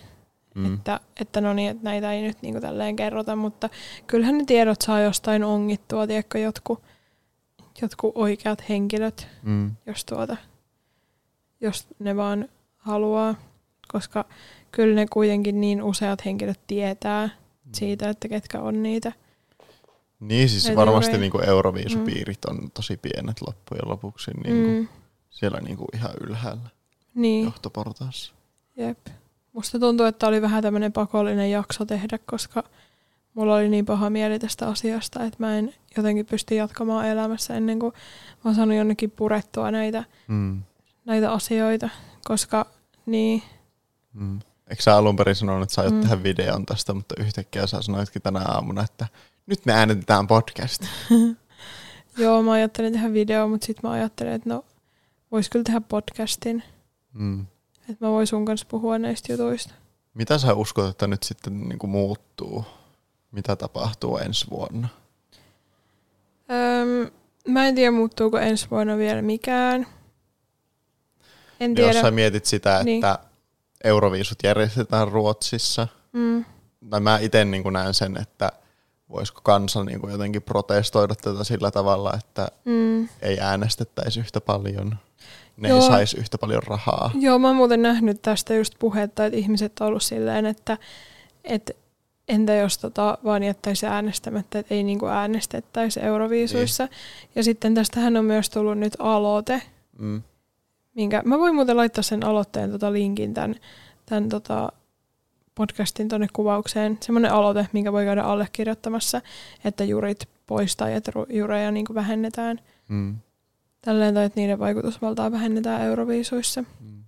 Mm. että, että no niin, että näitä ei nyt niinku tälleen kerrota, mutta kyllähän ne tiedot saa jostain ongittua, tiedätkö, jotkut, jotkut oikeat henkilöt, Mm. jos, tuota, jos ne vaan haluaa. Koska kyllä ne kuitenkin niin useat henkilöt tietää siitä, että ketkä on niitä. Niin, siis Näitä varmasti niinku euroviisupiirit on tosi pienet loppujen lopuksi. Niinku Mm, Siellä niinku ihan ylhäällä niin, johtoportaassa. jep. Musta tuntuu, että oli vähän tämmöinen pakollinen jakso tehdä, koska mulla oli niin paha mieli tästä asiasta, että mä en jotenkin pysty jatkamaan elämässä ennen kuin mä oon saanut jonnekin purettua näitä, Mm. näitä asioita, koska niin, Mm. Eikö sä alun perin sanonut, että sä aiot Mm. tehdä videon tästä, mutta yhtäkkiä sä sanoitkin tänä aamuna, että nyt me äänitetään podcast. joo mä ajattelin tehdä video, mutta sitten mä ajattelin, että no vois kyllä tehdä podcastin, Mm. että mä voin sun kanssa puhua näistä jutuista. Mitä sä uskot, että nyt sitten niinku muuttuu? Mitä tapahtuu ensi vuonna? Öm, mä en tiedä, muuttuuko ensi vuonna vielä mikään. En Jos tiedä. sä mietit sitä, Niin. että Euroviisut järjestetään Ruotsissa, Mm, tai mä itse niin näen sen, että voisiko kansa niin kuin jotenkin protestoida tätä sillä tavalla, että mm. ei äänestettäisi yhtä paljon, ne Joo. ei saisi yhtä paljon rahaa. Joo, mä oon muuten nähnyt tästä just puhetta, että ihmiset on ollut silleen, että, että entä jos tota vaan jättäisi äänestämättä, että ei niinku äänestettäisi Euroviisuissa. Ja sitten tästähän on myös tullut nyt aloite, Mm. minkä mä voin muuten laittaa sen aloitteen tota linkin tämän, tämän tota podcastin tuonne kuvaukseen. Semmoinen aloite, minkä voi käydä allekirjoittamassa, että jurit poistaa ja että jureja niinku vähennetään. Mm. Tälleen, tai että niiden vaikutusvaltaa vähennetään Euroviisuissa. Mm.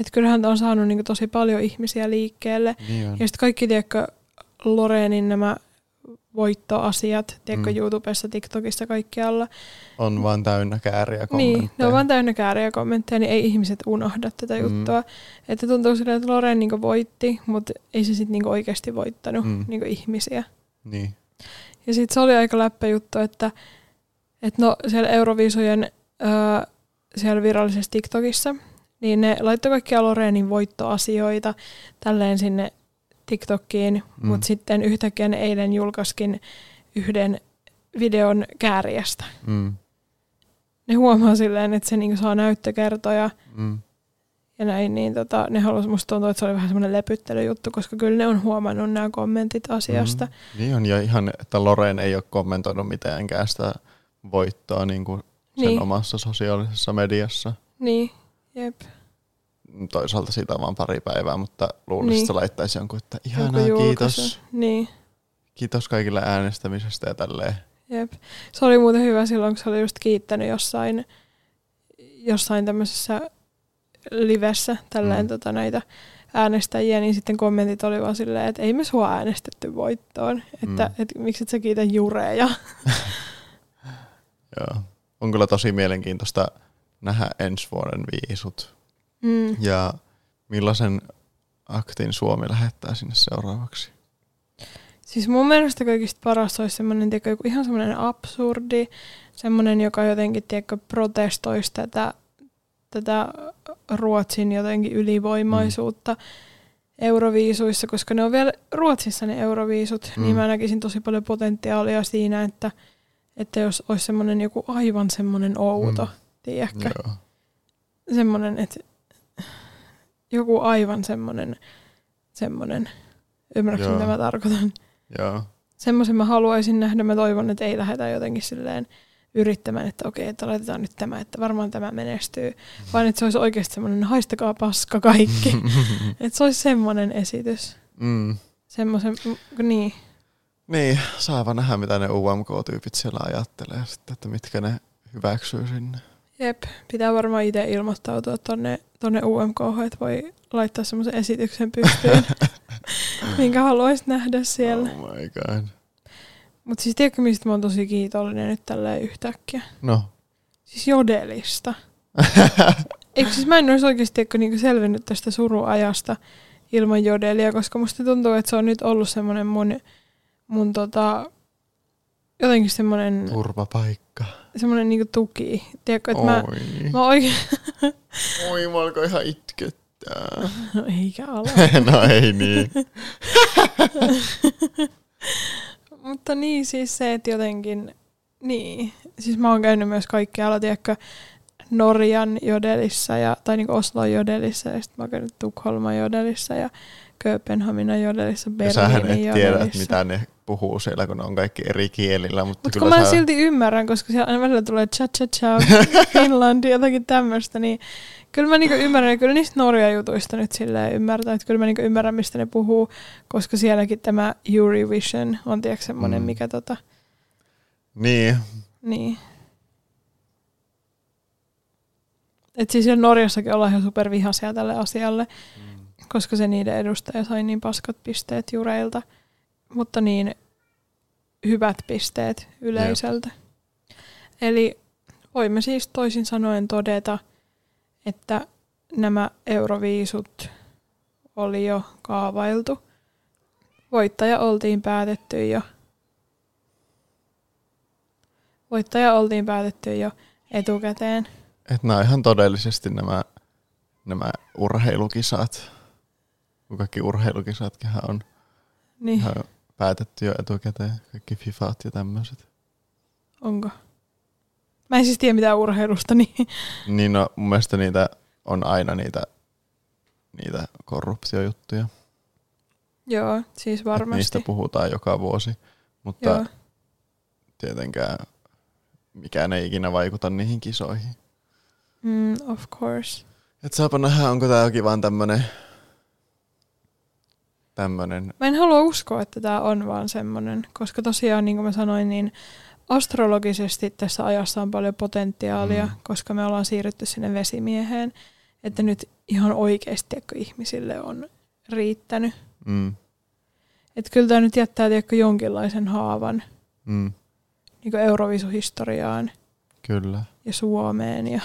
Että kyllähän on saanut niinku tosi paljon ihmisiä liikkeelle. Niin on. Ja sitten kaikki, tiedätkö, Loreenin nämä voittoasiat, tiedätkö, Mm. YouTubessa, TikTokissa, kaikkialla. On vaan täynnä kääriä kommentteja. Niin, ne on vaan täynnä kääriä kommentteja, niin ei ihmiset unohda tätä Mm. juttua. Että tuntuu silleen, että Loreen niinku voitti, mutta ei se sitten niinku oikeasti voittanut Mm. niinku ihmisiä. Niin. Ja sitten se oli aika läppä juttu, että, että no siellä Euroviisujen öö, siellä virallisessa TikTokissa, niin ne laittoi kaikkia Loreenin voittoasioita tälleen sinne TikTokkiin, Mm. mm. mutta sitten yhtäkkiä ne eilen julkaiskin yhden videon kääriästä. Mm. Ne huomaa silleen, että se niinku saa näyttökertoja Mm. ja näin, niin tota, ne halusi, musta tuntuu, että se oli vähän semmoinen lepyttelyjuttu, koska kyllä ne on huomannut nämä kommentit asiasta. Mm. Niin on, ja ihan, että Loreen ei ole kommentoinut mitenkään sitä voittoa niin kuin sen Niin. omassa sosiaalisessa mediassa. Niin, jep. Toisaalta siitä on vaan pari päivää, mutta luulisin, Niin. että se laittaisi jonkun, että ihanaa, kiitos. Niin. Kiitos kaikille äänestämisestä ja tälleen. Jep. Se oli muuten hyvä silloin, kun se oli just kiittänyt jossain, jossain tämmöisessä livessä tälleen mm. tota, näitä äänestäjiä, niin sitten kommentit oli vaan silleen, että ei me sua äänestetty voittoon, että Mm. et, miksi et sä kiitä jureja. Joo. On kyllä tosi mielenkiintoista nähdä ensi vuoden viisut. Mm. Ja millaisen aktin Suomi lähettää sinne seuraavaksi? Siis mun mielestä kaikista paras olisi semmoinen, tiedätkö, joku ihan semmoinen absurdi, semmoinen, joka jotenkin, tiedätkö, protestoisi tätä, tätä Ruotsin jotenkin ylivoimaisuutta mm. euroviisuissa, koska ne on vielä Ruotsissa ne euroviisut, mm. Mm. niin mä näkisin tosi paljon potentiaalia siinä, että, että jos olisi semmoinen joku aivan semmoinen outo, mm. tiedätkö, Joo. semmoinen, että joku aivan semmoinen, semmoinen, ymmärrätkö mitä mä tarkoitan? Joo. semmoisen mä haluaisin nähdä. Mä toivon, että ei lähdetä jotenkin silleen yrittämään, että okei, että laitetaan nyt tämä, että varmaan tämä menestyy. Vaan että se olisi oikeasti semmoinen, haistakaa paska kaikki. että se olisi semmoinen esitys. mm. Semmoisen, mm, niin. Niin, saa vaan nähdä, mitä ne UMK-tyypit siellä ajattelee sitten, että mitkä ne hyväksyy sinne. Jep, pitää varmaan itse ilmoittautua tonne, tonne UMK, että voi laittaa semmoisen esityksen pystyyn, minkä haluaisit nähdä siellä. Oh my god. Mutta siis tiedätkö, mistä mä oon tosi kiitollinen nyt tälleen yhtäkkiä? No. Siis Jodelista. Eikö siis mä en olisi oikeasti niinku selvinnyt tästä suruajasta ilman jodelia, koska musta tuntuu, että se on nyt ollut semmoinen mun, mun tota, jotenkin semmoinen, Turvapaikka. Semmoinen niinku tuki. Tiedätkö, että mä, mä oikein, Oi, mä alkoi ihan itkettää. no eikä ala. no ei niin. Mutta niin siis se, että jotenkin, Niin, siis mä oon käynyt myös kaikkialla, tiedätkö, Norjan jodelissa, ja, tai niin Oslon jodelissa, ja sitten mä oon käynyt Tukholman jodelissa, ja Kööpenhaminan jodelissa, Ja sähän Berliinin et tiedä, jodelissa. mitä ne puhuu siellä, kun ne on kaikki eri kielillä. Mutta kyllä kun mä sä... silti ymmärrän, koska siellä aina välillä tulee cha cha cha Finland jotakin tämmöistä, niin kyllä mä niinku ymmärrän, ja kyllä niistä Norjan jutuista nyt silleen ymmärtää, että kyllä mä niinku ymmärrän, mistä ne puhuu, koska sielläkin tämä Eurovision on tiedätkö semmoinen, Mm. mikä tota, Niin, niin. Et siis siellä Norjassakin ollaan ihan supervihaisia tälle asialle, koska se niiden edustaja sai niin paskat pisteet jureilta, mutta niin hyvät pisteet yleisöltä. Eli voimme siis toisin sanoen todeta, että nämä euroviisut oli jo kaavailtu. Voittaja oltiin päätetty jo. Voittaja oltiin päätetty jo etukäteen. että nämä on ihan todellisesti nämä, nämä urheilukisat. Kun kaikki urheilukisatkinhan on Niin, ihan päätetty jo etukäteen. Kaikki FIFAt ja tämmöiset. onko? Mä en siis tiedä mitään urheilusta, niin Niin no, mun mielestä niitä on aina niitä, niitä korruptiojuttuja. joo, siis Et varmasti. niistä puhutaan joka vuosi. Mutta Joo. tietenkään mikään ei ikinä vaikuta niihin kisoihin. Mm, of course. Et saapa nähdä, onko tää jokin vaan tämmönen, tämmönen, Mä en halua uskoa, että tämä on vaan semmoinen, koska tosiaan, niin kuin mä sanoin, niin astrologisesti tässä ajassa on paljon potentiaalia, Mm. koska me ollaan siirrytty sinne vesimieheen, että nyt ihan oikeasti tiedätkö, ihmisille on riittänyt. mm, Että kyllä tämä nyt jättää tiedätkö, jonkinlaisen haavan mm, niin Eurovisuhistoriaan kyllä. ja Suomeen ja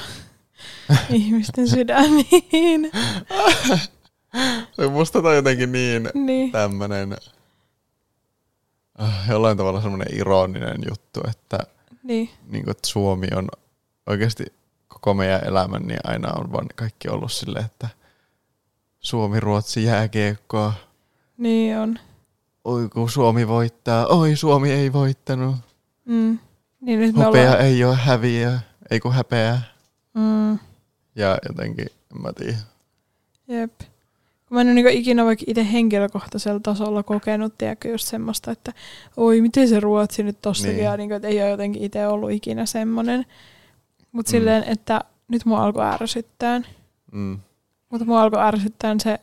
ihmisten sydämiin. Musta tää on jotenkin niin niin. tämmönen, äh, jollain tavalla semmoinen ironinen juttu, että, niin. niin että Suomi on oikeasti koko meidän elämän, niin aina on vaan kaikki ollut silleen, että Suomi, Ruotsi, jääkiekkoa, Niin on. oi kun Suomi voittaa, oi Suomi ei voittanut, Mm. Niin nyt me hopea ollaan... ei ole häviö, ei kun häpeä. Mm. Ja jotenkin, en mä tiedä. Jep. Kun mä en ole niinku ikinä vaikka itse henkilökohtaisella tasolla kokenut, tiedätkö, just semmoista, että oi, miten se Ruotsi nyt tossa Niin. niin. ja niinku, että ei ole jotenkin itse ollut ikinä semmoinen. Mutta mm. silleen, että nyt mua alkoi ärsyttää. Mm, Mutta mua alkoi ärsyttää se,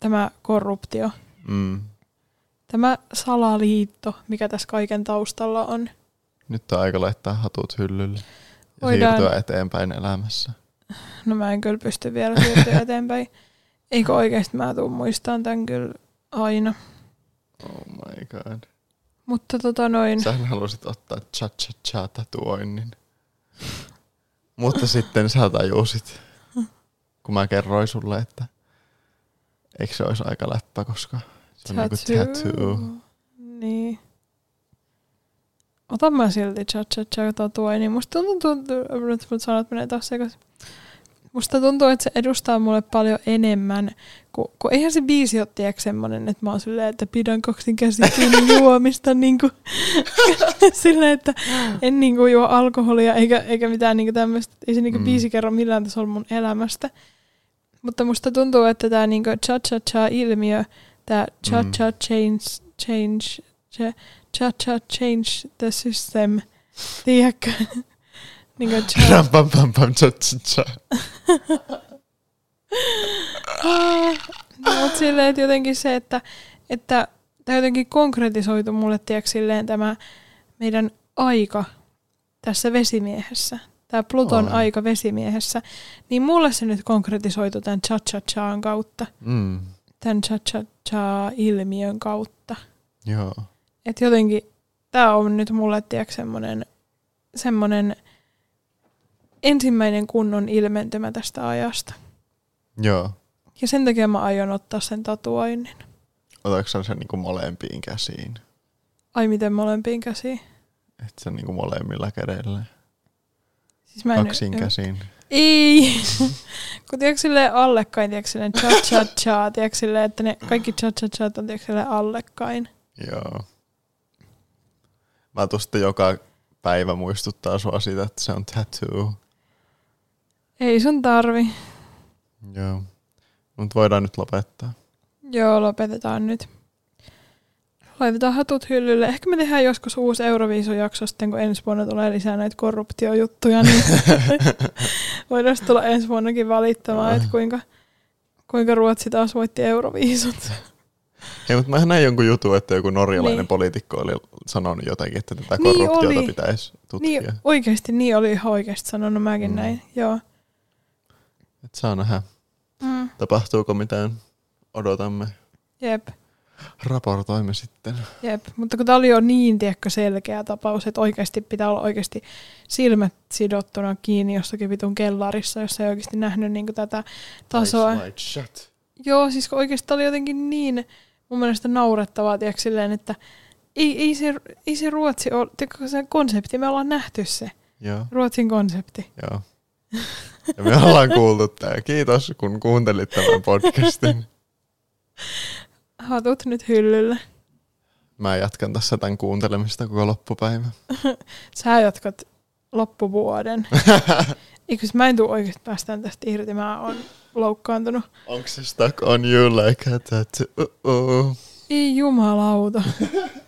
tämä korruptio. mm. Tämä salaliitto, mikä tässä kaiken taustalla on. Nyt on aika laittaa hatut hyllylle ja Voidaan- siirtyä eteenpäin elämässä. No mä en kyllä pysty vielä siirtyä eteenpäin. Eikö oikeasti mä tuun muistaan tämän kyllä aina. Oh my god. Mutta tota noin. Sähän halusit ottaa cha cha cha tatuoinnin. Mutta sitten sä tajusit, kun mä kerroin sulle, että eikö se olisi aika läppä, koska se on niinku tattoo. Niin. Otan mä silti cha cha cha tatuoin, niin musta tuntuu, mut sanat menee taas sekaisin. Musta tuntuu, että se edustaa mulle paljon enemmän, kun, kun eihän se biisi ole tiedätkö semmonen, että mä oon silleen, että pidän kaksin käsi kiinni juomista, niin kuin, silleen, että en niin kuin juo alkoholia eikä, eikä mitään niin tämmöistä. Ei se niin Mm. mm. biisi kerro millään tasolla mun elämästä. Mutta musta tuntuu, että tämä niin cha-cha-cha-ilmiö, tämä cha-cha change, change, cha- cha-cha change the system, tiedätkö? Niin kuin cha- Ram pam pam pam cha cha cha. Mutta silleen, että jotenkin se, että, että tämä jotenkin konkretisoitu mulle, tiedätkö, silleen tämä meidän aika tässä vesimiehessä, tämä Pluton Oi. aika vesimiehessä, niin mulle se nyt konkretisoitu tämän cha-cha-chaan kautta, Mm, tämän cha-cha-cha-ilmiön kautta. joo. Että jotenkin tämä on nyt mulle, tiedätkö, semmoinen, semmoinen ensimmäinen kunnon ilmentymä tästä ajasta. Joo. Ja sen takia mä aion ottaa sen tatuoinnin. Otatko sä sen niinku molempiin käsiin? Ai miten molempiin käsiin? Että se niinku molemmilla kädellä. Siis mä en, Kaksin käsiin. Ei. Kun tiedätkö silleen allekkain, tiedätkö silleen cha cha cha, tiedätkö silleen, että ne kaikki cha cha cha on tiedätkö silleen allekkain. Joo. Mä sitten joka päivä muistuttaa sua siitä, että se on tattoo. Ei sun tarvi. Joo. Mutta voidaan nyt lopettaa. Joo, lopetetaan nyt. Laitetaan hatut hyllylle. Ehkä me tehdään joskus uusi Euroviisujakso sitten, kun ensi vuonna tulee lisää näitä korruptiojuttuja, niin voidaan tulla ensi vuonnakin valittamaan, että kuinka, kuinka Ruotsi taas voitti Euroviisut. Hei, mutta mä näin jonkun jutun, että joku norjalainen Niin. poliitikko oli sanonut jotakin, että tätä Niin korruptiota oli. pitäisi tutkia. Niin, oikeasti niin oli ihan oikeasti sanonut mäkin Mm. näin. Joo. Et saa nähdä, Mm. tapahtuuko mitään. Odotamme. Jep. Raportoimme sitten. Jep, mutta kun tämä oli jo niin tiekkä selkeä tapaus, että oikeasti pitää olla oikeasti silmät sidottuna kiinni jossakin vitun kellarissa, jos ei oikeasti nähnyt niin tätä tasoa. Eyes wide shut. Joo, siis kun oikeasti oli jotenkin niin mun mielestä naurettavaa, tiedätkö, silleen, että ei, ei, se, ei se Ruotsi ole, tiedätkö, se konsepti, me ollaan nähty se, Joo, Ruotsin konsepti. joo. Ja me ollaan kuultu tää. Kiitos, kun kuuntelit tämän podcastin. Hatut nyt hyllylle. Mä jatkan tässä tämän kuuntelemista koko loppupäivä. Sä jatkat loppuvuoden. Eikö mä en tuu oikeasti päästään tästä irti, mä oon loukkaantunut. Onko se stuck on you like a tattoo? Ei jumalauta.